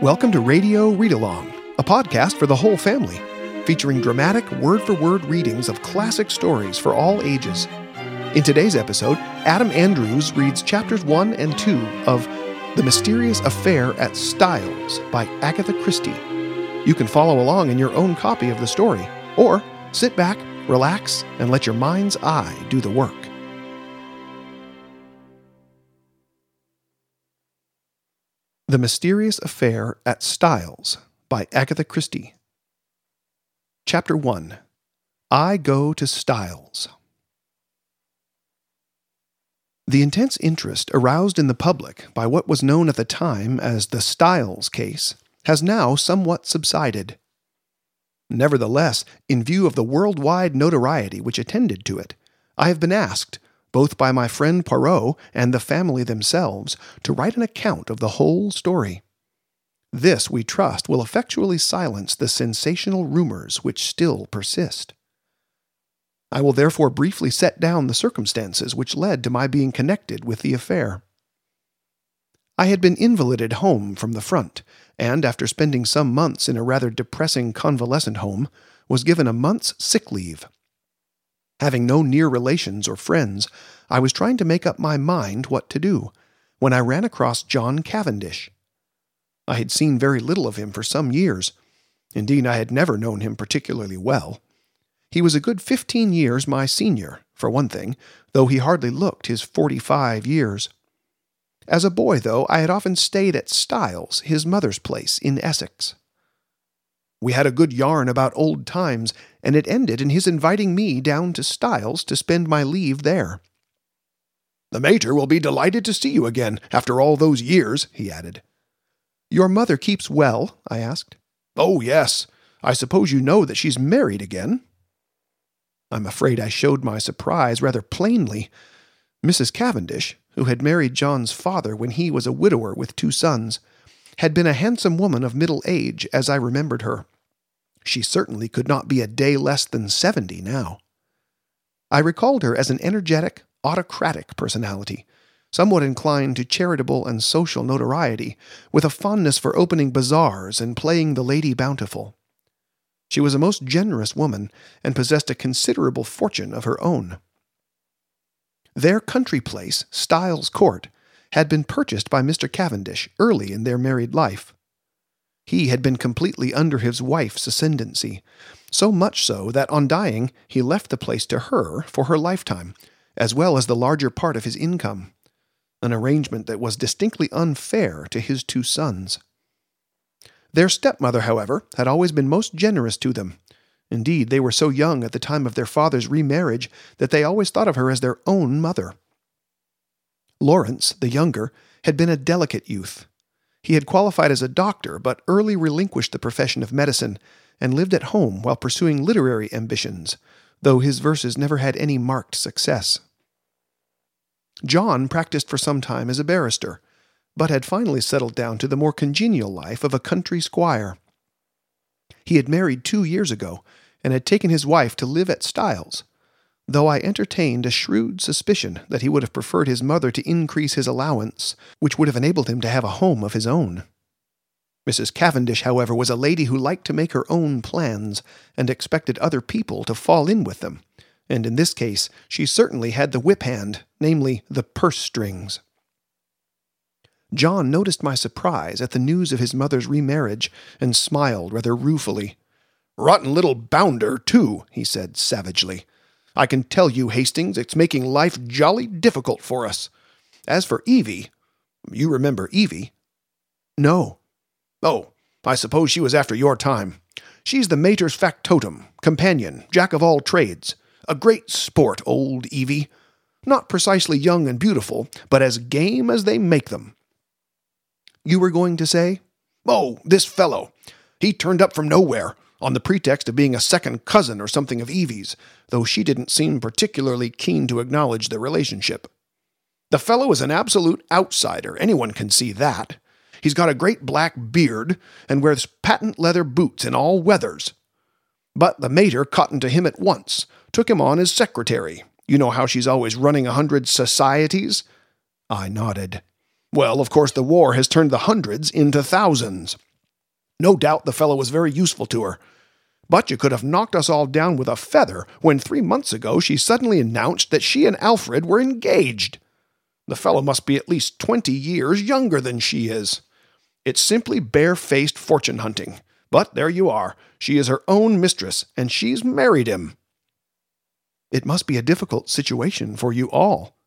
Welcome to Radio Read Along, a podcast for the whole family, featuring dramatic word for word readings of classic stories for all ages. In today's episode, Adam Andrews reads chapters 1 and 2 of The Mysterious Affair at Styles by Agatha Christie. You can follow along in your own copy of the story, or sit back, relax, and let your mind's eye do the work. The Mysterious Affair at Styles by Agatha Christie. Chapter 1 I Go to Styles. The intense interest aroused in the public by what was known at the time as the Styles case has now somewhat subsided. Nevertheless, in view of the worldwide notoriety which attended to it, I have been asked both by my friend Poirot and the family themselves, to write an account of the whole story. This, we trust, will effectually silence the sensational rumors which still persist. I will therefore briefly set down the circumstances which led to my being connected with the affair. I had been invalided home from the front, and after spending some months in a rather depressing convalescent home, was given a month's sick leave. Having no near relations or friends, I was trying to make up my mind what to do, when I ran across John Cavendish. I had seen very little of him for some years. Indeed, I had never known him particularly well. He was a good fifteen years my senior, for one thing, though he hardly looked his forty five years. As a boy, though, I had often stayed at Styles, his mother's place in Essex. We had a good yarn about old times, and it ended in his inviting me down to Styles to spend my leave there. The mater will be delighted to see you again after all those years, he added. Your mother keeps well? I asked. Oh, yes. I suppose you know that she's married again? I'm afraid I showed my surprise rather plainly. Mrs. Cavendish, who had married John's father when he was a widower with two sons, had been a handsome woman of middle age as I remembered her. She certainly could not be a day less than seventy now. I recalled her as an energetic, autocratic personality, somewhat inclined to charitable and social notoriety, with a fondness for opening bazaars and playing the Lady Bountiful. She was a most generous woman, and possessed a considerable fortune of her own. Their country place, Styles Court, had been purchased by Mr. Cavendish early in their married life. He had been completely under his wife's ascendancy, so much so that on dying he left the place to her for her lifetime, as well as the larger part of his income, an arrangement that was distinctly unfair to his two sons. Their stepmother, however, had always been most generous to them. Indeed, they were so young at the time of their father's remarriage that they always thought of her as their own mother. Lawrence, the younger, had been a delicate youth. He had qualified as a doctor, but early relinquished the profession of medicine and lived at home while pursuing literary ambitions, though his verses never had any marked success. John practiced for some time as a barrister, but had finally settled down to the more congenial life of a country squire. He had married two years ago and had taken his wife to live at Styles, though I entertained a shrewd suspicion that he would have preferred his mother to increase his allowance, which would have enabled him to have a home of his own. Mrs. Cavendish, however, was a lady who liked to make her own plans, and expected other people to fall in with them, and in this case she certainly had the whip hand, namely the purse strings. John noticed my surprise at the news of his mother's remarriage, and smiled rather ruefully. Rotten little bounder, too, he said savagely. I can tell you, Hastings, it's making life jolly difficult for us. As for Evie, you remember Evie? No. Oh, I suppose she was after your time. She's the mater's factotum, companion, jack of all trades. A great sport, old Evie. Not precisely young and beautiful, but as game as they make them. You were going to say? Oh, this fellow. He turned up from nowhere on the pretext of being a second cousin or something of Evie's, though she didn't seem particularly keen to acknowledge the relationship. The fellow is an absolute outsider, anyone can see that. He's got a great black beard and wears patent leather boots in all weathers. But the mater cottoned to him at once, took him on as secretary. You know how she's always running a hundred societies? I nodded. Well, of course, the war has turned the hundreds into thousands. No doubt the fellow was very useful to her. But you could have knocked us all down with a feather when three months ago she suddenly announced that she and Alfred were engaged. The fellow must be at least twenty years younger than she is. It's simply barefaced fortune hunting. But there you are. She is her own mistress, and she's married him. It must be a difficult situation for you all.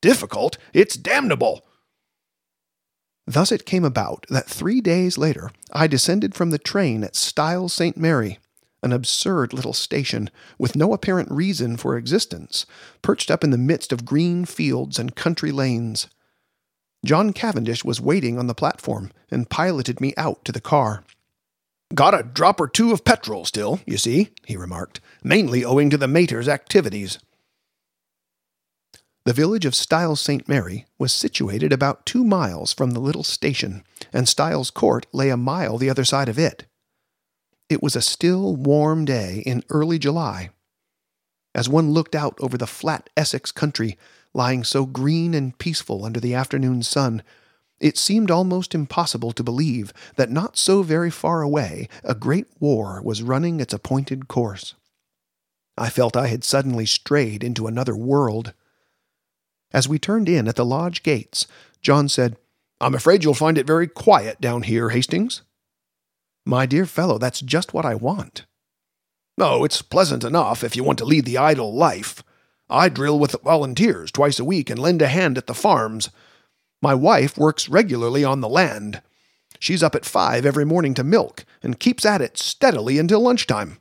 Difficult? It's damnable! Thus it came about that three days later I descended from the train at Styles St. Mary, an absurd little station with no apparent reason for existence, perched up in the midst of green fields and country lanes. John Cavendish was waiting on the platform and piloted me out to the car. Got a drop or two of petrol still, you see, he remarked, mainly owing to the mater's activities. The village of Styles St. Mary was situated about two miles from the little station, and Styles Court lay a mile the other side of it. It was a still, warm day in early July. As one looked out over the flat Essex country, lying so green and peaceful under the afternoon sun, it seemed almost impossible to believe that not so very far away a great war was running its appointed course. I felt I had suddenly strayed into another world. As we turned in at the lodge gates, John said, I'm afraid you'll find it very quiet down here, Hastings. My dear fellow, that's just what I want. Oh, it's pleasant enough if you want to lead the idle life. I drill with the volunteers twice a week and lend a hand at the farms. My wife works regularly on the land. She's up at five every morning to milk and keeps at it steadily until lunchtime.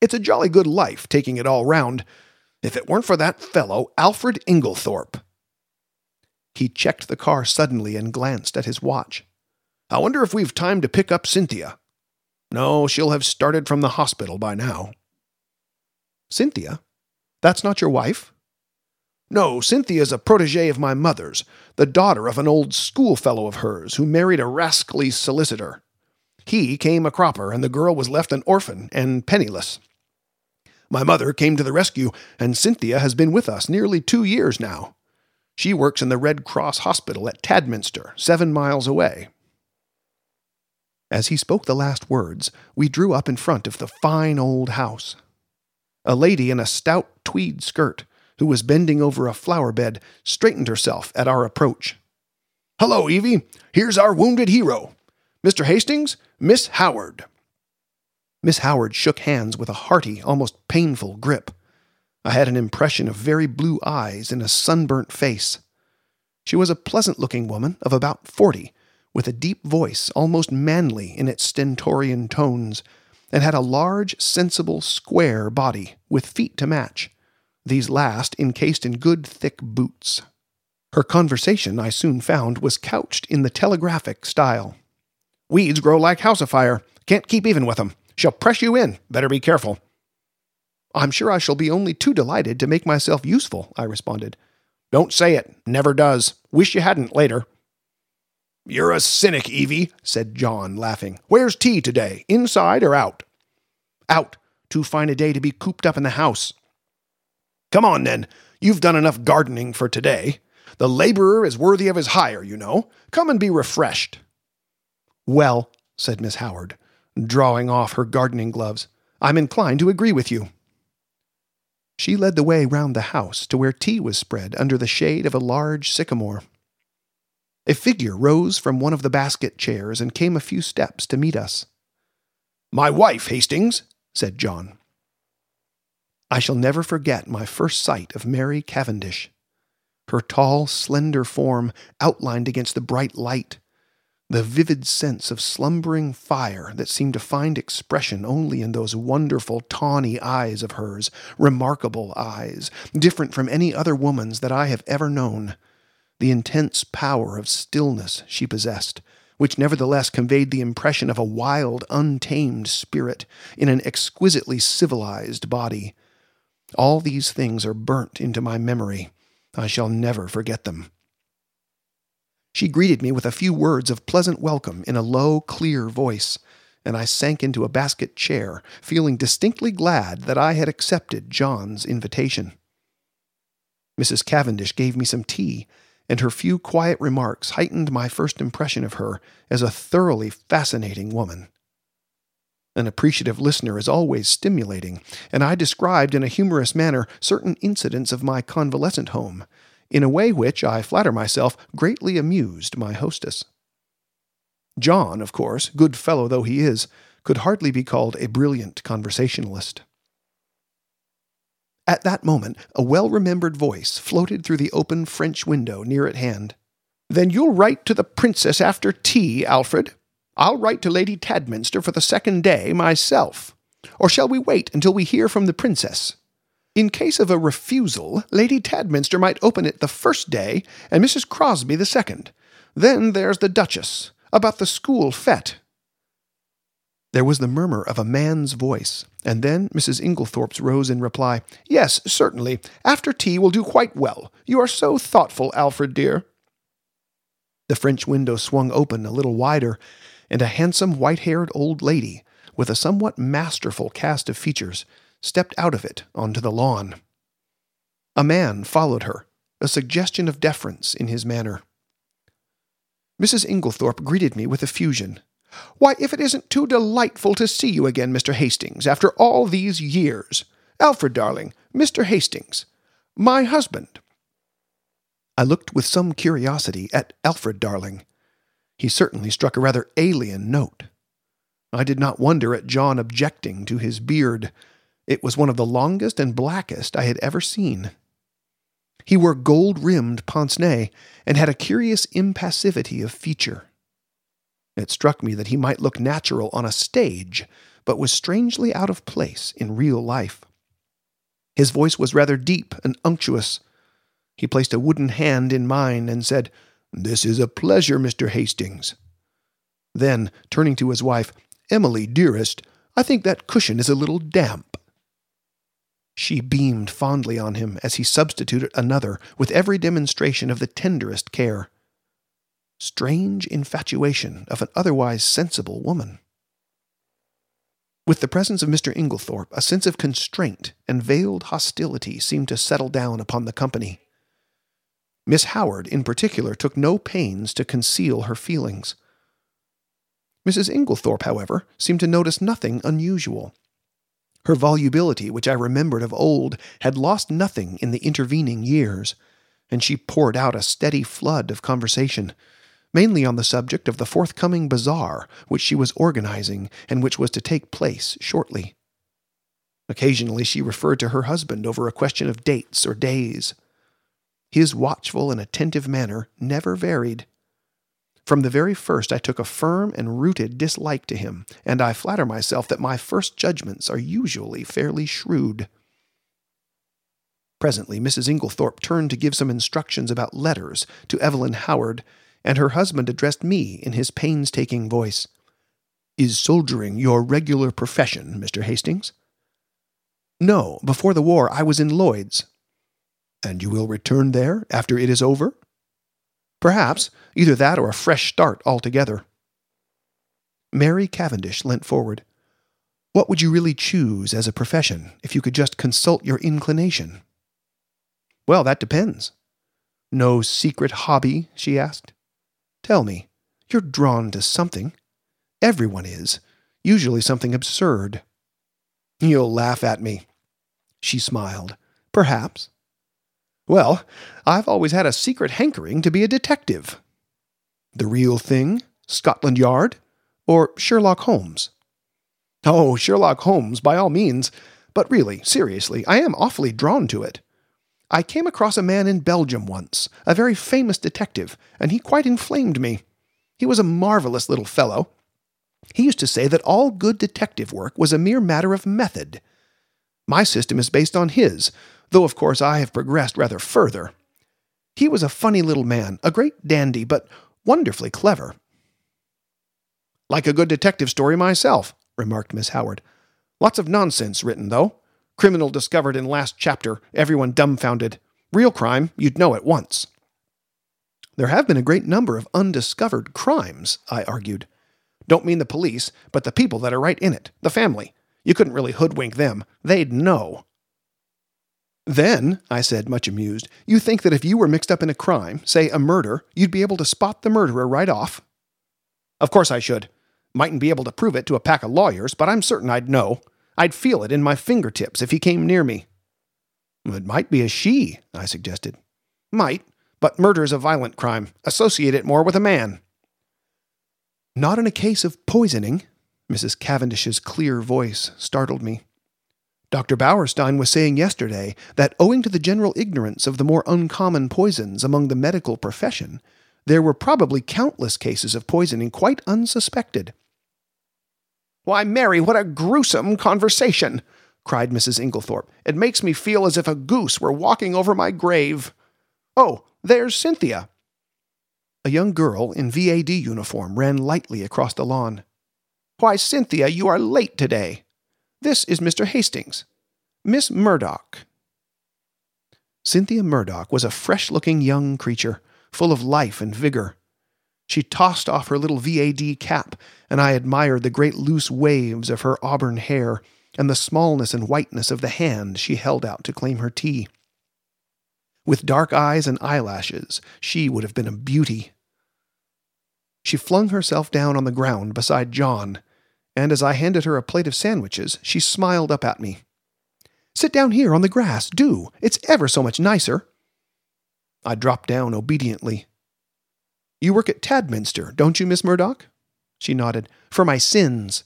It's a jolly good life, taking it all round, if it weren't for that fellow, Alfred Inglethorpe. He checked the car suddenly and glanced at his watch. I wonder if we've time to pick up Cynthia. No, she'll have started from the hospital by now. Cynthia? That's not your wife? No, Cynthia's a protege of my mother's, the daughter of an old schoolfellow of hers who married a rascally solicitor. He came a cropper, and the girl was left an orphan and penniless. My mother came to the rescue, and Cynthia has been with us nearly two years now. She works in the Red Cross Hospital at Tadminster, seven miles away. As he spoke the last words, we drew up in front of the fine old house. A lady in a stout tweed skirt, who was bending over a flower bed, straightened herself at our approach. Hello, Evie. Here's our wounded hero. Mr. Hastings, Miss Howard. Miss Howard shook hands with a hearty, almost painful grip. I had an impression of very blue eyes and a sunburnt face. She was a pleasant looking woman of about forty, with a deep voice almost manly in its stentorian tones, and had a large, sensible, square body, with feet to match, these last encased in good thick boots. Her conversation, I soon found, was couched in the telegraphic style. Weeds grow like house afire. Can't keep even with 'em. She'll press you in. Better be careful. I'm sure I shall be only too delighted to make myself useful, I responded. Don't say it. Never does. Wish you hadn't later. You're a cynic, Evie, said John, laughing. Where's tea today? Inside or out? Out. Too fine a day to be cooped up in the house. Come on, then. You've done enough gardening for today. The laborer is worthy of his hire, you know. Come and be refreshed. Well, said Miss Howard, drawing off her gardening gloves. I'm inclined to agree with you. She led the way round the house to where tea was spread under the shade of a large sycamore. A figure rose from one of the basket chairs and came a few steps to meet us. My wife, Hastings, said John. I shall never forget my first sight of Mary Cavendish. Her tall, slender form outlined against the bright light, the vivid sense of slumbering fire that seemed to find expression only in those wonderful tawny eyes of hers, remarkable eyes, different from any other woman's that I have ever known, the intense power of stillness she possessed, which nevertheless conveyed the impression of a wild, untamed spirit in an exquisitely civilized body. All these things are burnt into my memory. I shall never forget them. She greeted me with a few words of pleasant welcome in a low, clear voice, and I sank into a basket chair, feeling distinctly glad that I had accepted John's invitation. Mrs. Cavendish gave me some tea, and her few quiet remarks heightened my first impression of her as a thoroughly fascinating woman. An appreciative listener is always stimulating, and I described in a humorous manner certain incidents of my convalescent home, in a way which, I flatter myself, greatly amused my hostess. John, of course, good fellow though he is, could hardly be called a brilliant conversationalist. At that moment, a well remembered voice floated through the open French window near at hand. Then you'll write to the princess after tea, Alfred, I'll write to Lady Tadminster for the second day myself. Or shall we wait until we hear from the princess? In case of a refusal, Lady Tadminster might open it the first day, and Mrs. Crosby the second. Then there's the Duchess, about the school fete. There was the murmur of a man's voice, and then Mrs. Inglethorpe's rose in reply. Yes, certainly. After tea will do quite well. You are so thoughtful, Alfred dear. The French window swung open a little wider, and a handsome white haired old lady, with a somewhat masterful cast of features, stepped out of it onto the lawn. A man followed her, a suggestion of deference in his manner. Mrs. Inglethorpe greeted me with effusion. Why, if it isn't too delightful to see you again, Mr. Hastings, after all these years! Alfred, darling, Mr. Hastings, my husband. I looked with some curiosity at Alfred Darling, he certainly struck a rather alien note. I did not wonder at John objecting to his beard. It was one of the longest and blackest I had ever seen. He wore gold rimmed pince nez and had a curious impassivity of feature. It struck me that he might look natural on a stage, but was strangely out of place in real life. His voice was rather deep and unctuous. He placed a wooden hand in mine and said, this is a pleasure, Mr. Hastings. Then, turning to his wife, Emily, dearest, I think that cushion is a little damp. She beamed fondly on him as he substituted another with every demonstration of the tenderest care. Strange infatuation of an otherwise sensible woman. With the presence of Mr. Inglethorpe, a sense of constraint and veiled hostility seemed to settle down upon the company. Miss Howard, in particular, took no pains to conceal her feelings. Mrs. Inglethorpe, however, seemed to notice nothing unusual. Her volubility, which I remembered of old, had lost nothing in the intervening years, and she poured out a steady flood of conversation, mainly on the subject of the forthcoming bazaar which she was organizing and which was to take place shortly. Occasionally she referred to her husband over a question of dates or days. His watchful and attentive manner never varied. From the very first, I took a firm and rooted dislike to him, and I flatter myself that my first judgments are usually fairly shrewd. Presently, Mrs. Inglethorpe turned to give some instructions about letters to Evelyn Howard, and her husband addressed me in his painstaking voice. Is soldiering your regular profession, Mr. Hastings? No, before the war I was in Lloyd's, and you will return there after it is over? Perhaps, either that or a fresh start altogether. Mary Cavendish leant forward. What would you really choose as a profession if you could just consult your inclination? Well, that depends. No secret hobby? she asked. Tell me, you're drawn to something. Everyone is, usually something absurd. You'll laugh at me. She smiled. Perhaps. Well, I've always had a secret hankering to be a detective. The real thing? Scotland Yard? Or Sherlock Holmes? Oh, Sherlock Holmes, by all means. But really, seriously, I am awfully drawn to it. I came across a man in Belgium once, a very famous detective, and he quite inflamed me. He was a marvelous little fellow. He used to say that all good detective work was a mere matter of method. My system is based on his, though of course I have progressed rather further. He was a funny little man, a great dandy, but wonderfully clever. Like a good detective story myself, remarked Miss Howard. Lots of nonsense written, though. Criminal discovered in last chapter, everyone dumbfounded. Real crime, you'd know at once. There have been a great number of undiscovered crimes, I argued. Don't mean the police, but the people that are right in it, the family. You couldn't really hoodwink them. They'd know. Then, I said, much amused, you think that if you were mixed up in a crime, say a murder, you'd be able to spot the murderer right off? Of course I should. Mightn't be able to prove it to a pack of lawyers, but I'm certain I'd know. I'd feel it in my fingertips if he came near me. It might be a she, I suggested. Might, but murder is a violent crime. Associate it more with a man. Not in a case of poisoning. Mrs. Cavendish's clear voice startled me. Dr. Bauerstein was saying yesterday that owing to the general ignorance of the more uncommon poisons among the medical profession, there were probably countless cases of poisoning quite unsuspected. Why, Mary, what a gruesome conversation! cried Mrs. Inglethorpe. It makes me feel as if a goose were walking over my grave. Oh, there's Cynthia. A young girl in VAD uniform ran lightly across the lawn. Why, Cynthia, you are late today. This is Mr. Hastings. Miss Murdoch. Cynthia Murdoch was a fresh looking young creature, full of life and vigor. She tossed off her little VAD cap, and I admired the great loose waves of her auburn hair and the smallness and whiteness of the hand she held out to claim her tea. With dark eyes and eyelashes, she would have been a beauty. She flung herself down on the ground beside John, and as I handed her a plate of sandwiches, she smiled up at me. Sit down here on the grass, do. It's ever so much nicer. I dropped down obediently. You work at Tadminster, don't you, Miss Murdoch? She nodded. For my sins.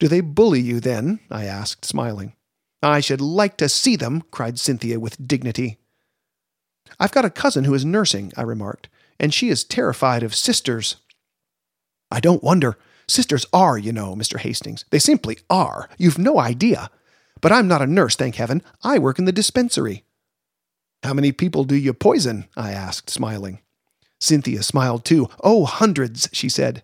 Do they bully you then? I asked, smiling. I should like to see them, cried Cynthia with dignity. I've got a cousin who is nursing, I remarked, and she is terrified of sisters. I don't wonder. Sisters are, you know, Mr. Hastings. They simply are. You've no idea. But I'm not a nurse, thank heaven. I work in the dispensary. How many people do you poison? I asked, smiling. Cynthia smiled too. Oh, hundreds, she said.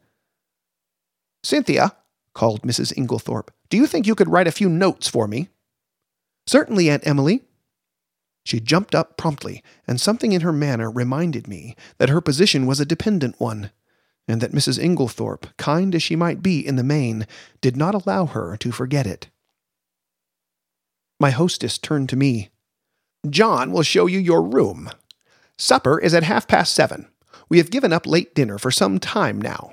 Cynthia, called Mrs. Inglethorpe. Do you think you could write a few notes for me? Certainly, Aunt Emily. She jumped up promptly, and something in her manner reminded me that her position was a dependent one, and that Mrs. Inglethorpe, kind as she might be in the main, did not allow her to forget it. My hostess turned to me. John will show you your room. Supper is at half past seven. We have given up late dinner for some time now.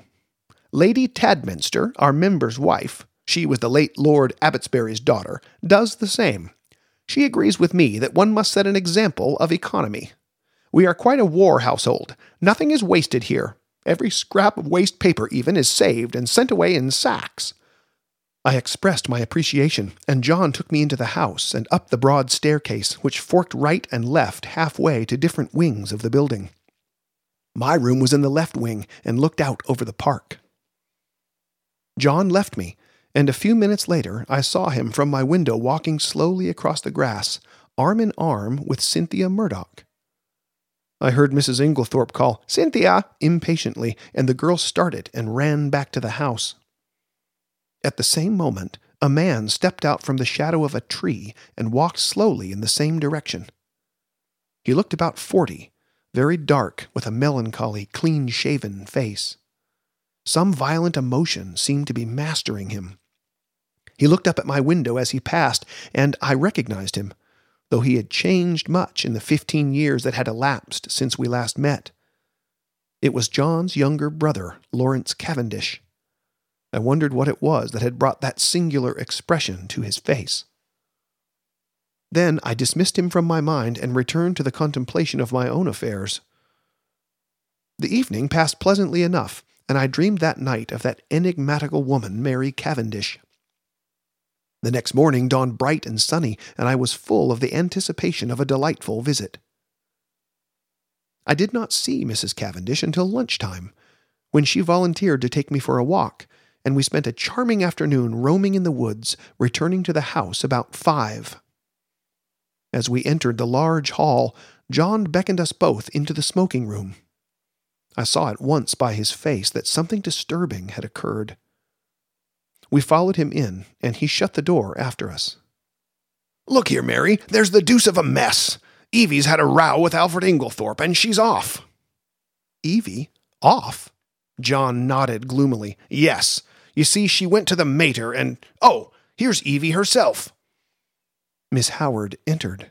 Lady Tadminster, our member's wife, she was the late Lord Abbotsbury's daughter, does the same. She agrees with me that one must set an example of economy. We are quite a war household. Nothing is wasted here. Every scrap of waste paper, even, is saved and sent away in sacks. I expressed my appreciation, and John took me into the house and up the broad staircase, which forked right and left halfway to different wings of the building. My room was in the left wing and looked out over the park. John left me, and a few minutes later I saw him from my window walking slowly across the grass, arm in arm with Cynthia Murdoch. I heard Mrs. Inglethorpe call, Cynthia, impatiently, and the girl started and ran back to the house. At the same moment, a man stepped out from the shadow of a tree and walked slowly in the same direction. He looked about forty, very dark, with a melancholy, clean shaven face. Some violent emotion seemed to be mastering him. He looked up at my window as he passed, and I recognized him, though he had changed much in the fifteen years that had elapsed since we last met. It was John's younger brother, Lawrence Cavendish. I wondered what it was that had brought that singular expression to his face. Then I dismissed him from my mind and returned to the contemplation of my own affairs. The evening passed pleasantly enough, and I dreamed that night of that enigmatical woman, Mary Cavendish. The next morning dawned bright and sunny, and I was full of the anticipation of a delightful visit. I did not see Mrs. Cavendish until lunchtime, when she volunteered to take me for a walk, and we spent a charming afternoon roaming in the woods, returning to the house about five. As we entered the large hall, John beckoned us both into the smoking room. I saw at once by his face that something disturbing had occurred. We followed him in, and he shut the door after us. Look here, Mary, there's the deuce of a mess. Evie's had a row with Alfred Inglethorpe, and she's off. Evie? Off? John nodded gloomily. Yes. You see, she went to the mater, and oh, here's Evie herself. Miss Howard entered.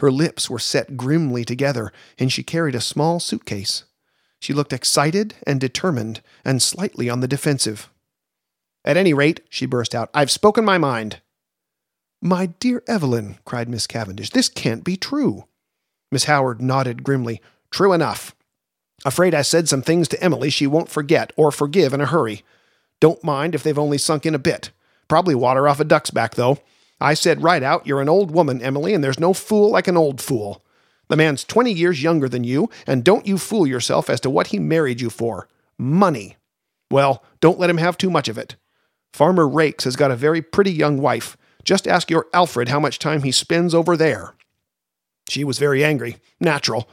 Her lips were set grimly together, and she carried a small suitcase. She looked excited and determined, and slightly on the defensive. At any rate, she burst out, I've spoken my mind. My dear Evelyn, cried Miss Cavendish, this can't be true. Miss Howard nodded grimly. True enough. Afraid I said some things to Emily she won't forget or forgive in a hurry. Don't mind if they've only sunk in a bit. Probably water off a duck's back, though. I said right out, You're an old woman, Emily, and there's no fool like an old fool. The man's 20 years younger than you, and don't you fool yourself as to what he married you for. Money. Well, don't let him have too much of it. Farmer Raikes has got a very pretty young wife. Just ask your Alfred how much time he spends over there. She was very angry. Natural.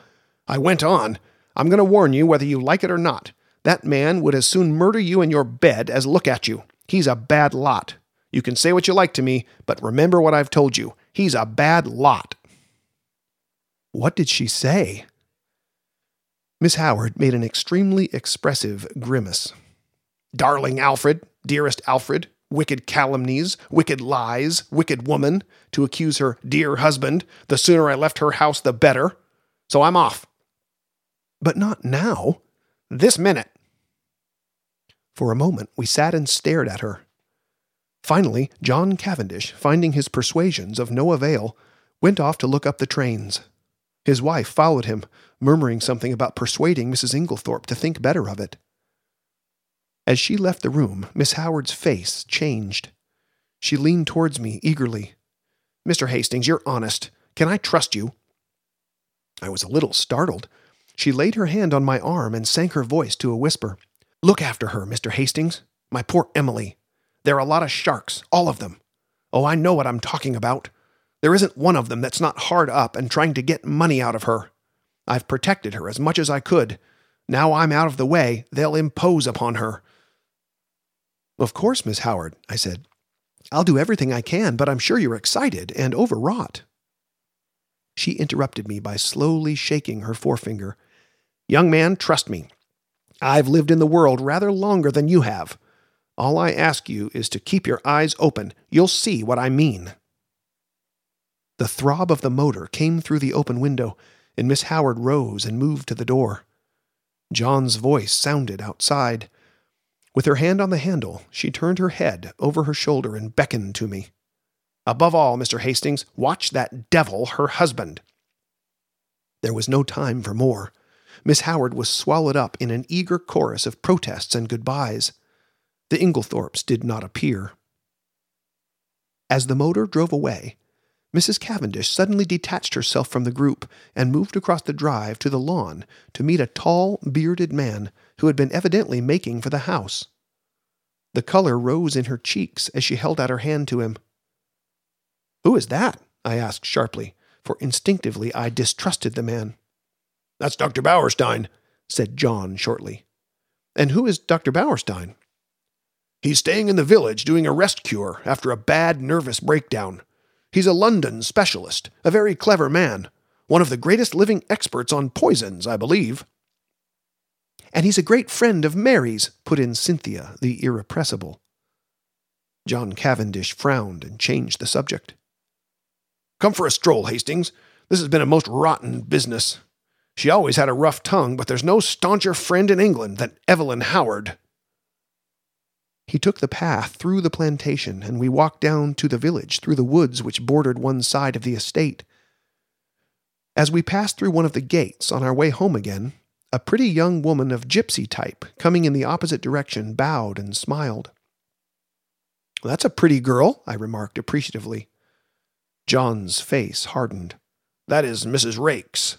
I went on. I'm going to warn you whether you like it or not. That man would as soon murder you in your bed as look at you. He's a bad lot. You can say what you like to me, but remember what I've told you. He's a bad lot. What did she say? Miss Howard made an extremely expressive grimace. Darling Alfred, dearest Alfred, wicked calumnies, wicked lies, wicked woman, to accuse her dear husband. The sooner I left her house, the better. So I'm off. But not now. This minute. For a moment we sat and stared at her. Finally, John Cavendish, finding his persuasions of no avail, went off to look up the trains. His wife followed him, murmuring something about persuading Mrs. Inglethorpe to think better of it. As she left the room, Miss Howard's face changed. She leaned towards me eagerly. Mr. Hastings, you're honest. Can I trust you? I was a little startled. She laid her hand on my arm and sank her voice to a whisper. Look after her, Mr. Hastings. My poor Emily. There are a lot of sharks, all of them. Oh, I know what I'm talking about. There isn't one of them that's not hard up and trying to get money out of her. I've protected her as much as I could. Now I'm out of the way, they'll impose upon her. Of course, Miss Howard, I said. I'll do everything I can, but I'm sure you're excited and overwrought. She interrupted me by slowly shaking her forefinger. Young man, trust me. I've lived in the world rather longer than you have. All I ask you is to keep your eyes open. You'll see what I mean. The throb of the motor came through the open window, and Miss Howard rose and moved to the door. John's voice sounded outside. With her hand on the handle, she turned her head over her shoulder and beckoned to me. Above all, Mr. Hastings, watch that devil, her husband. There was no time for more. Miss Howard was swallowed up in an eager chorus of protests and goodbyes. The Inglethorpes did not appear. As the motor drove away, Mrs. Cavendish suddenly detached herself from the group and moved across the drive to the lawn to meet a tall, bearded man who had been evidently making for the house. The color rose in her cheeks as she held out her hand to him. Who is that? I asked sharply, for instinctively I distrusted the man. That's Dr. Bauerstein, said John shortly. And who is Dr. Bauerstein? He's staying in the village doing a rest cure after a bad nervous breakdown. He's a London specialist, a very clever man, one of the greatest living experts on poisons, I believe. And he's a great friend of Mary's, put in Cynthia, the irrepressible. John Cavendish frowned and changed the subject. Come for a stroll, Hastings. This has been a most rotten business. She always had a rough tongue, but there's no stauncher friend in England than Evelyn Howard. He took the path through the plantation, and we walked down to the village through the woods which bordered one side of the estate. As we passed through one of the gates on our way home again, a pretty young woman of gypsy type, coming in the opposite direction, bowed and smiled. That's a pretty girl, I remarked appreciatively. John's face hardened. That is Mrs. Raikes.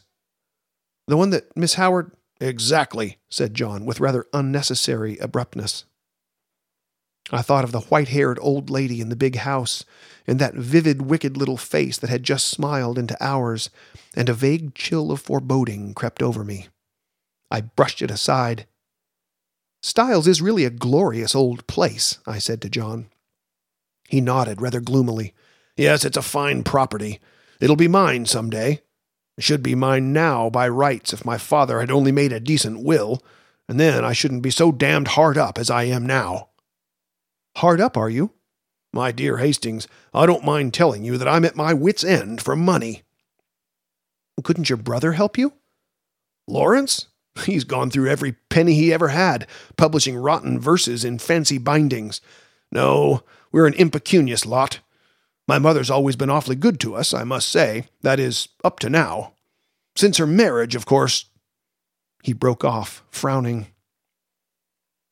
The one that Miss Howard. Exactly, said John, with rather unnecessary abruptness. I thought of the white haired old lady in the big house, and that vivid, wicked little face that had just smiled into ours, and a vague chill of foreboding crept over me. I brushed it aside. Styles is really a glorious old place, I said to John. He nodded rather gloomily. Yes, it's a fine property. It'll be mine some day. It should be mine now by rights if my father had only made a decent will, and then I shouldn't be so damned hard up as I am now. Hard up, are you? My dear Hastings, I don't mind telling you that I'm at my wits' end for money. Couldn't your brother help you? Lawrence? He's gone through every penny he ever had, publishing rotten verses in fancy bindings. No, we're an impecunious lot. My mother's always been awfully good to us, I must say. That is, up to now. Since her marriage, of course. He broke off, frowning.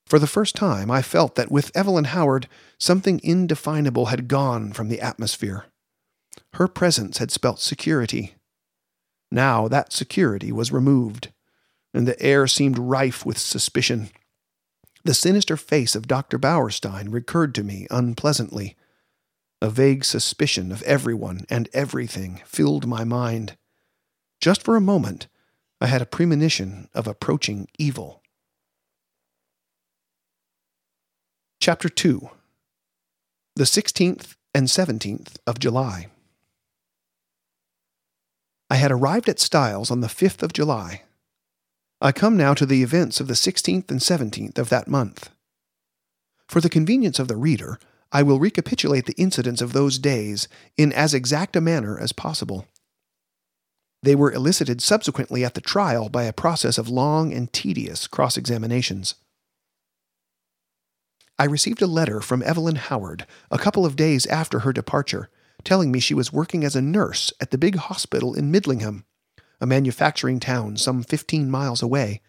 For the first time, I felt that with Evelyn Howard, something indefinable had gone from the atmosphere. Her presence had spelt security. Now that security was removed, and the air seemed rife with suspicion. The sinister face of Dr. Bauerstein recurred to me unpleasantly. A vague suspicion of everyone and everything filled my mind. Just for a moment, I had a premonition of approaching evil. Chapter 2 The 16th and 17th of July. I had arrived at Styles on the 5th of July. I come now to the events of the 16th and 17th of that month. For the convenience of the reader, I will recapitulate the incidents of those days in as exact a manner as possible. They were elicited subsequently at the trial by a process of long and tedious cross examinations. I received a letter from Evelyn Howard a couple of days after her departure, telling me she was working as a nurse at the big hospital in Midlingham, a manufacturing town some fifteen miles away,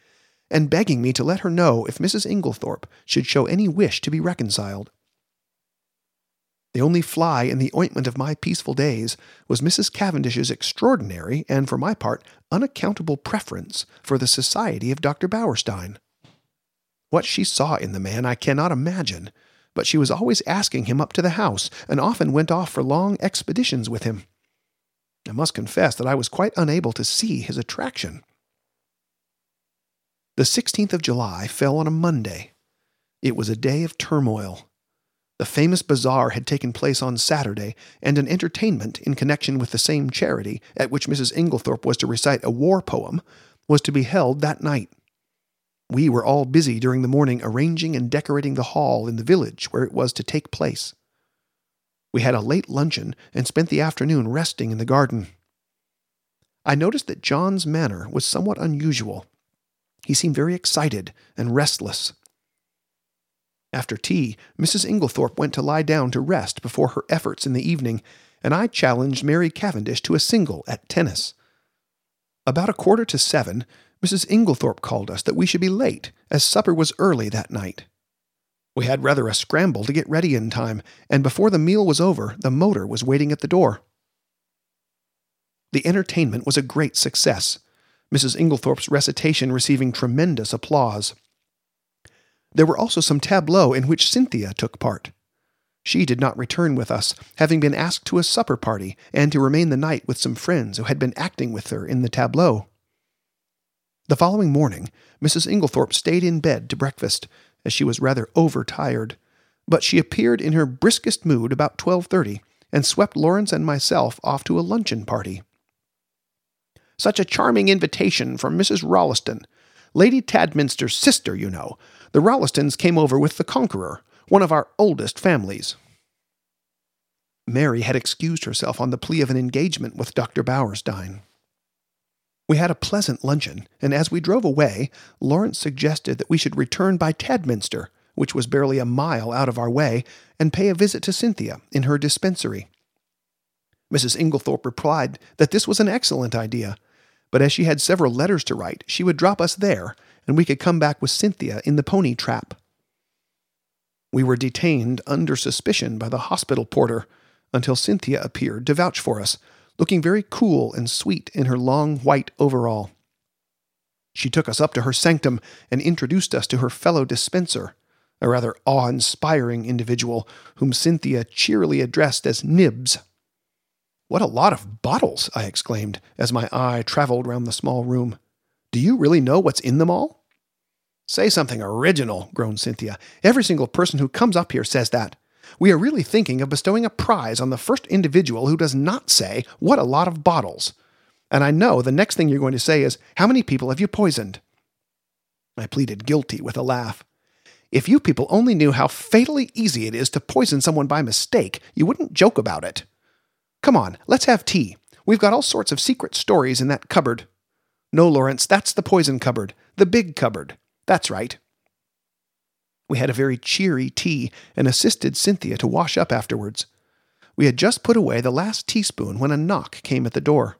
and begging me to let her know if Mrs. Inglethorpe should show any wish to be reconciled. The only fly in the ointment of my peaceful days was Mrs. Cavendish's extraordinary, and for my part, unaccountable preference for the society of Dr. Bauerstein. What she saw in the man I cannot imagine, but she was always asking him up to the house, and often went off for long expeditions with him. I must confess that I was quite unable to see his attraction. The 16th of July fell on a Monday. It was a day of turmoil. The famous bazaar had taken place on Saturday, and an entertainment in connection with the same charity, at which Mrs. Inglethorpe was to recite a war poem, was to be held that night. We were all busy during the morning arranging and decorating the hall in the village where it was to take place. We had a late luncheon and spent the afternoon resting in the garden. I noticed that John's manner was somewhat unusual. He seemed very excited and restless. After tea, Mrs. Inglethorpe went to lie down to rest before her efforts in the evening, and I challenged Mary Cavendish to a single at tennis. About a quarter to seven, Mrs. Inglethorpe called us that we should be late, as supper was early that night. We had rather a scramble to get ready in time, and before the meal was over, the motor was waiting at the door. The entertainment was a great success, Mrs. Inglethorpe's recitation receiving tremendous applause. There were also some tableaux in which Cynthia took part. She did not return with us, having been asked to a supper party and to remain the night with some friends who had been acting with her in the tableau. The following morning, Mrs. Inglethorpe stayed in bed to breakfast, as she was rather overtired, but she appeared in her briskest mood about 12:30 and swept Lawrence and myself off to a luncheon party. Such a charming invitation from Mrs. Rolleston, Lady Tadminster's sister, you know. The Rollestons came over with the Conqueror, one of our oldest families. Mary had excused herself on the plea of an engagement with Dr. Bauerstein. We had a pleasant luncheon, and as we drove away, Lawrence suggested that we should return by Tadminster, which was barely a mile out of our way, and pay a visit to Cynthia in her dispensary. Mrs. Inglethorpe replied that this was an excellent idea, but as she had several letters to write, she would drop us there, and we could come back with Cynthia in the pony trap. We were detained under suspicion by the hospital porter until Cynthia appeared to vouch for us, looking very cool and sweet in her long white overall. She took us up to her sanctum and introduced us to her fellow dispenser, a rather awe inspiring individual whom Cynthia cheerily addressed as Nibs. What a lot of bottles! I exclaimed as my eye traveled round the small room. Do you really know what's in them all? Say something original, groaned Cynthia. Every single person who comes up here says that. We are really thinking of bestowing a prize on the first individual who does not say, What a lot of bottles! And I know the next thing you're going to say is, How many people have you poisoned? I pleaded guilty with a laugh. If you people only knew how fatally easy it is to poison someone by mistake, you wouldn't joke about it. Come on, let's have tea. We've got all sorts of secret stories in that cupboard. No, Lawrence, that's the poison cupboard. The big cupboard. That's right. We had a very cheery tea and assisted Cynthia to wash up afterwards. We had just put away the last teaspoon when a knock came at the door.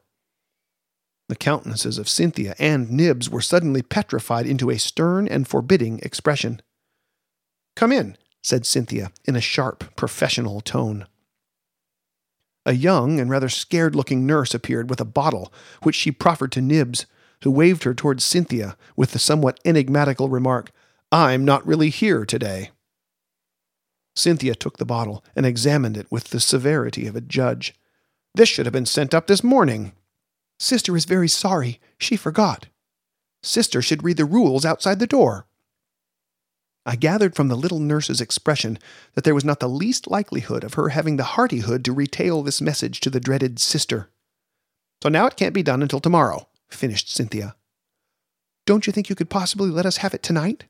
The countenances of Cynthia and Nibs were suddenly petrified into a stern and forbidding expression. Come in, said Cynthia in a sharp, professional tone. A young and rather scared looking nurse appeared with a bottle, which she proffered to Nibs, who waved her towards Cynthia with the somewhat enigmatical remark, I'm not really here today. Cynthia took the bottle and examined it with the severity of a judge. This should have been sent up this morning. Sister is very sorry. She forgot. Sister should read the rules outside the door. I gathered from the little nurse's expression that there was not the least likelihood of her having the hardihood to retail this message to the dreaded sister. So now it can't be done until tomorrow, finished Cynthia. Don't you think you could possibly let us have it tonight?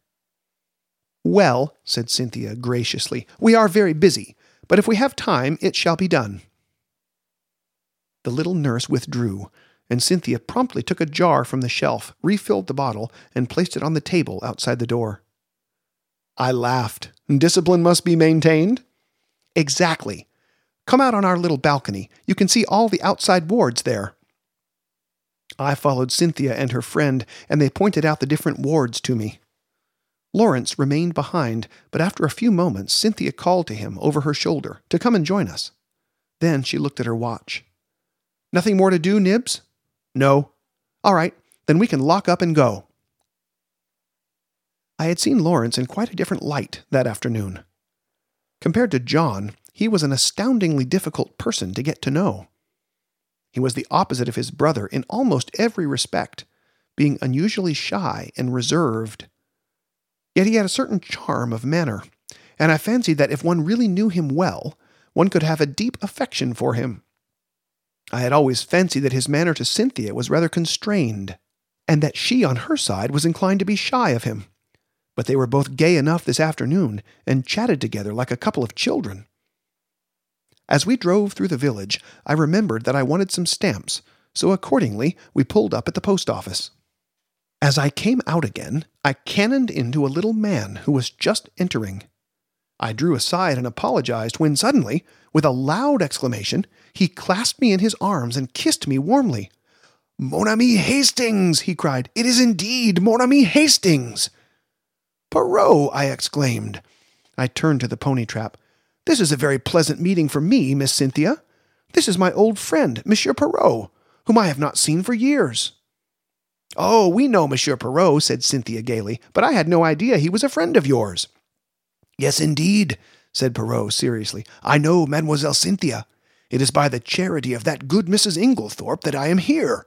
Well, said Cynthia graciously, we are very busy, but if we have time, it shall be done. The little nurse withdrew, and Cynthia promptly took a jar from the shelf, refilled the bottle, and placed it on the table outside the door. I laughed. Discipline must be maintained? Exactly. Come out on our little balcony. You can see all the outside wards there. I followed Cynthia and her friend, and they pointed out the different wards to me. Lawrence remained behind, but after a few moments, Cynthia called to him over her shoulder to come and join us. Then she looked at her watch. Nothing more to do, Nibs? No. All right, then we can lock up and go. I had seen Lawrence in quite a different light that afternoon. Compared to John, he was an astoundingly difficult person to get to know. He was the opposite of his brother in almost every respect, being unusually shy and reserved. Yet he had a certain charm of manner, and I fancied that if one really knew him well, one could have a deep affection for him. I had always fancied that his manner to Cynthia was rather constrained, and that she on her side was inclined to be shy of him. But they were both gay enough this afternoon, and chatted together like a couple of children. As we drove through the village, I remembered that I wanted some stamps, so accordingly we pulled up at the post office. As I came out again, I cannoned into a little man who was just entering. I drew aside and apologized when suddenly, with a loud exclamation, he clasped me in his arms and kissed me warmly. Mon ami Hastings, he cried. It is indeed Mon ami Hastings. Poirot, I exclaimed. I turned to the pony trap. This is a very pleasant meeting for me, Miss Cynthia. This is my old friend, Monsieur Poirot, whom I have not seen for years. Oh, we know Monsieur Poirot, said Cynthia gaily, but I had no idea he was a friend of yours. Yes, indeed, said Poirot seriously. I know Mademoiselle Cynthia. It is by the charity of that good Mrs. Inglethorpe that I am here.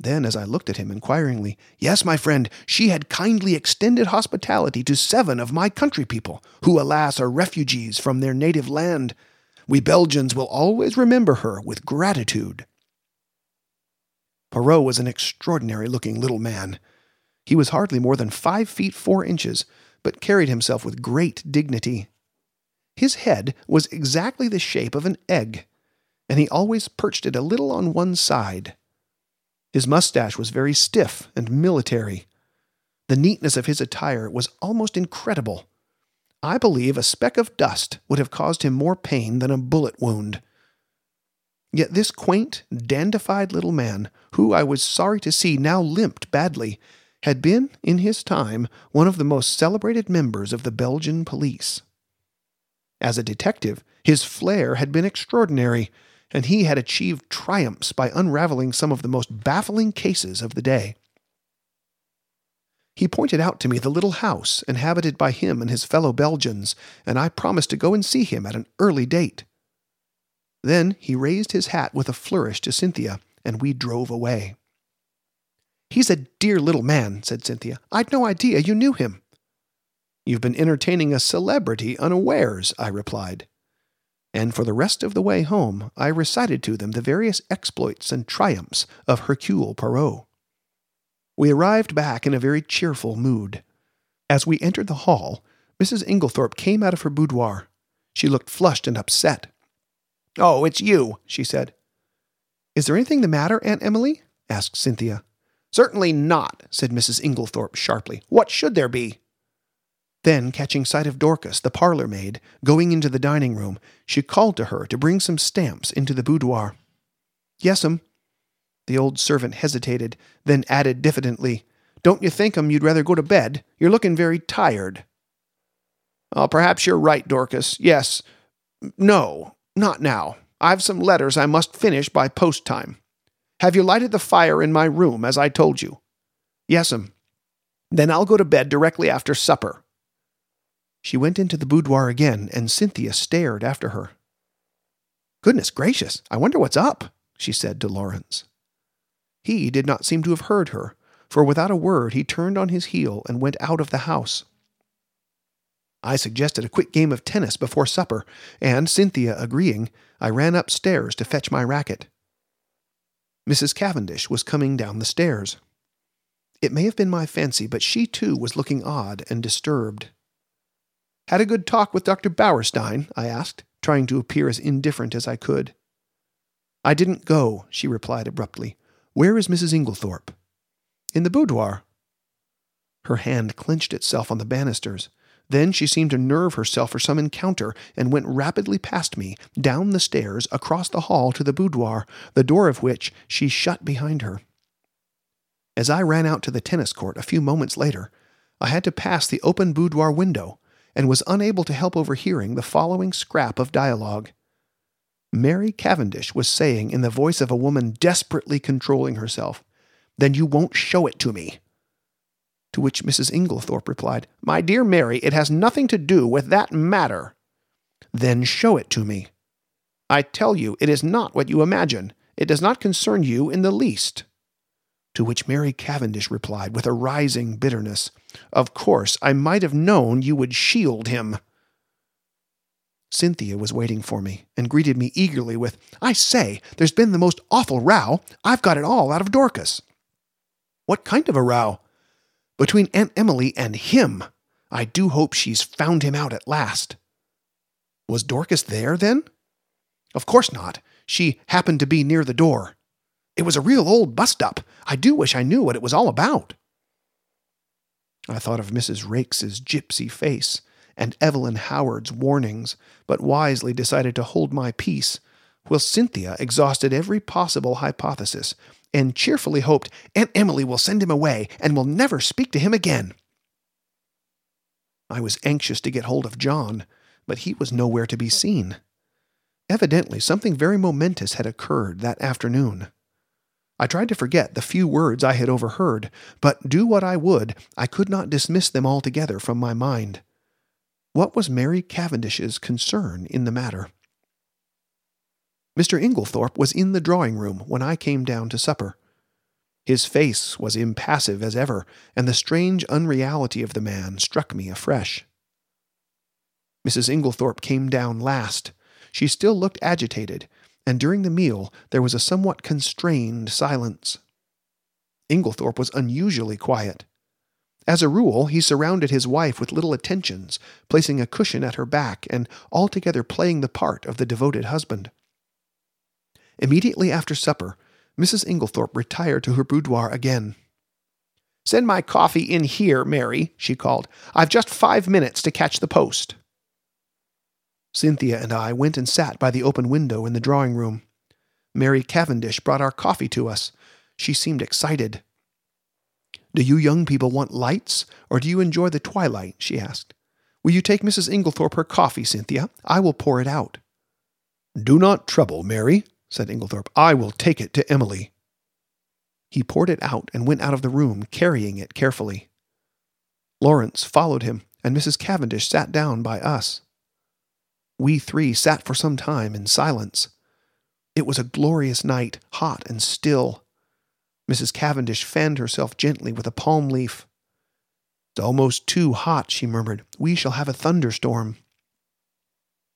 Then, as I looked at him inquiringly, yes, my friend, she had kindly extended hospitality to seven of my country people, who, alas, are refugees from their native land. We Belgians will always remember her with gratitude. Poirot was an extraordinary looking little man. He was hardly more than five feet four inches, but carried himself with great dignity. His head was exactly the shape of an egg, and he always perched it a little on one side. His mustache was very stiff and military. The neatness of his attire was almost incredible. I believe a speck of dust would have caused him more pain than a bullet wound. Yet this quaint, dandified little man, who I was sorry to see now limped badly, had been, in his time, one of the most celebrated members of the Belgian police. As a detective, his flair had been extraordinary, and he had achieved triumphs by unraveling some of the most baffling cases of the day. He pointed out to me the little house inhabited by him and his fellow Belgians, and I promised to go and see him at an early date. Then he raised his hat with a flourish to Cynthia, and we drove away. He's a dear little man, said Cynthia. I'd no idea you knew him. You've been entertaining a celebrity unawares, I replied. And for the rest of the way home, I recited to them the various exploits and triumphs of Hercule Poirot. We arrived back in a very cheerful mood. As we entered the hall, Mrs. Inglethorpe came out of her boudoir. She looked flushed and upset. Oh, it's you, she said. Is there anything the matter, Aunt Emily? asked Cynthia. Certainly not, said Mrs. Inglethorpe sharply. What should there be? Then, catching sight of Dorcas, the parlor maid, going into the dining room, she called to her to bring some stamps into the boudoir. Yes'm. The old servant hesitated, then added diffidently, Don't you think, 'm, you'd rather go to bed? You're looking very tired. Oh, perhaps you're right, Dorcas. Yes. No, not now. I've some letters I must finish by post time. Have you lighted the fire in my room, as I told you? Yes'm. Um. Then I'll go to bed directly after supper. She went into the boudoir again, and Cynthia stared after her. Goodness gracious, I wonder what's up, she said to Lawrence. He did not seem to have heard her, for without a word he turned on his heel and went out of the house. I suggested a quick game of tennis before supper, and, Cynthia agreeing, I ran upstairs to fetch my racket. Mrs. Cavendish was coming down the stairs. It may have been my fancy, but she too was looking odd and disturbed. Had a good talk with Dr. Bauerstein? I asked, trying to appear as indifferent as I could. I didn't go, she replied abruptly. Where is Mrs. Inglethorpe? In the boudoir. Her hand clenched itself on the banisters. Then she seemed to nerve herself for some encounter and went rapidly past me, down the stairs, across the hall to the boudoir, the door of which she shut behind her. As I ran out to the tennis court a few moments later, I had to pass the open boudoir window and was unable to help overhearing the following scrap of dialogue. Mary Cavendish was saying in the voice of a woman desperately controlling herself, Then you won't show it to me. To which Mrs. Inglethorpe replied, My dear Mary, it has nothing to do with that matter. Then show it to me. I tell you, it is not what you imagine. It does not concern you in the least. To which Mary Cavendish replied with a rising bitterness, Of course, I might have known you would shield him. Cynthia was waiting for me and greeted me eagerly with, I say, there's been the most awful row. I've got it all out of Dorcas. What kind of a row? Between Aunt Emily and him. I do hope she's found him out at last. Was Dorcas there, then? Of course not. She happened to be near the door. It was a real old bust up. I do wish I knew what it was all about. I thought of Mrs. Raikes's gypsy face and Evelyn Howard's warnings, but wisely decided to hold my peace, while Cynthia exhausted every possible hypothesis and cheerfully hoped Aunt Emily will send him away and will never speak to him again. I was anxious to get hold of John, but he was nowhere to be seen. Evidently, something very momentous had occurred that afternoon. I tried to forget the few words I had overheard, but do what I would, I could not dismiss them altogether from my mind. What was Mary Cavendish's concern in the matter? Mr. Inglethorpe was in the drawing room when I came down to supper. His face was impassive as ever, and the strange unreality of the man struck me afresh. Mrs. Inglethorpe came down last. She still looked agitated, and during the meal there was a somewhat constrained silence. Inglethorpe was unusually quiet. As a rule, he surrounded his wife with little attentions, placing a cushion at her back and altogether playing the part of the devoted husband. Immediately after supper, Mrs. Inglethorpe retired to her boudoir again. Send my coffee in here, Mary, she called. I've just five minutes to catch the post. Cynthia and I went and sat by the open window in the drawing room. Mary Cavendish brought our coffee to us. She seemed excited. Do you young people want lights, or do you enjoy the twilight? she asked. Will you take Mrs. Inglethorpe her coffee, Cynthia? I will pour it out. Do not trouble, Mary, said Inglethorpe. I will take it to Emily. He poured it out and went out of the room, carrying it carefully. Lawrence followed him, and Mrs. Cavendish sat down by us. We three sat for some time in silence. It was a glorious night, hot and still. Mrs. Cavendish fanned herself gently with a palm leaf. It's almost too hot, she murmured. We shall have a thunderstorm.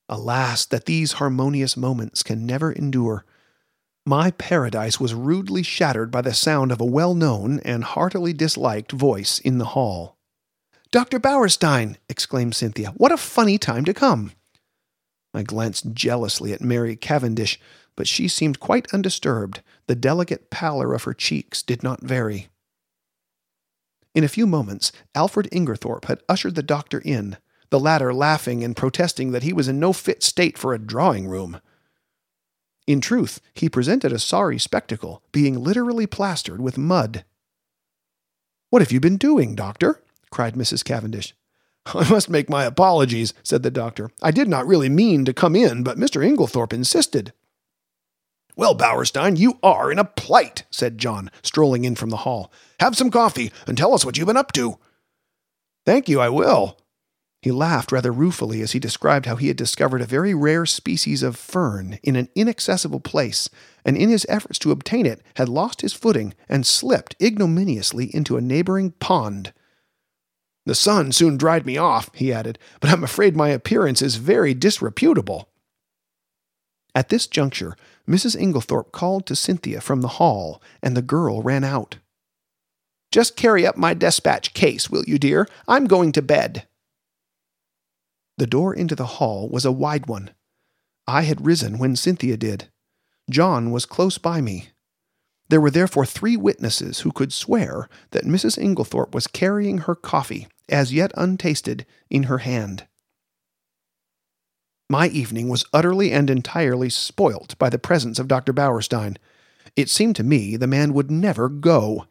Alas, that these harmonious moments can never endure. My paradise was rudely shattered by the sound of a well known and heartily disliked voice in the hall. Dr. Bauerstein! exclaimed Cynthia. What a funny time to come! I glanced jealously at Mary Cavendish, but she seemed quite undisturbed. The delicate pallor of her cheeks did not vary. In a few moments, Alfred Inglethorpe had ushered the doctor in, the latter laughing and protesting that he was in no fit state for a drawing room. In truth, he presented a sorry spectacle, being literally plastered with mud. What have you been doing, doctor? cried Mrs. Cavendish. I must make my apologies, said the doctor. I did not really mean to come in, but Mr. Inglethorpe insisted. Well, Bauerstein, you are in a plight, said John, strolling in from the hall. Have some coffee and tell us what you've been up to. Thank you, I will. He laughed rather ruefully as he described how he had discovered a very rare species of fern in an inaccessible place, and in his efforts to obtain it had lost his footing and slipped ignominiously into a neighboring pond. The sun soon dried me off, he added, but I'm afraid my appearance is very disreputable. At this juncture, Mrs. Inglethorpe called to Cynthia from the hall, and the girl ran out. Just carry up my despatch case, will you, dear? I'm going to bed. The door into the hall was a wide one. I had risen when Cynthia did. John was close by me. There were therefore three witnesses who could swear that Mrs. Inglethorpe was carrying her coffee, as yet untasted, in her hand. My evening was utterly and entirely spoilt by the presence of Dr. Bauerstein. It seemed to me the man would never go.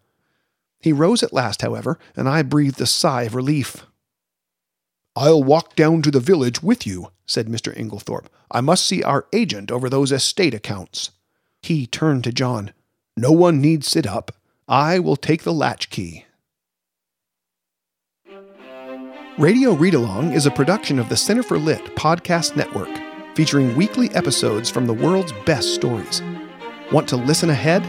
He rose at last, however, and I breathed a sigh of relief. I'll walk down to the village with you, said Mr. Inglethorpe. I must see our agent over those estate accounts. He turned to John. No one need sit up. I will take the latchkey. Radio Read Along is a production of the Center for Lit podcast network, featuring weekly episodes from the world's best stories. Want to listen ahead?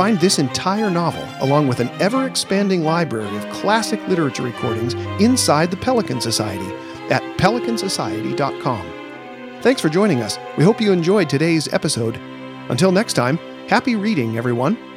Find this entire novel, along with an ever expanding library of classic literature recordings inside the Pelican Society at pelicansociety.com. Thanks for joining us. We hope you enjoyed today's episode. Until next time, happy reading, everyone.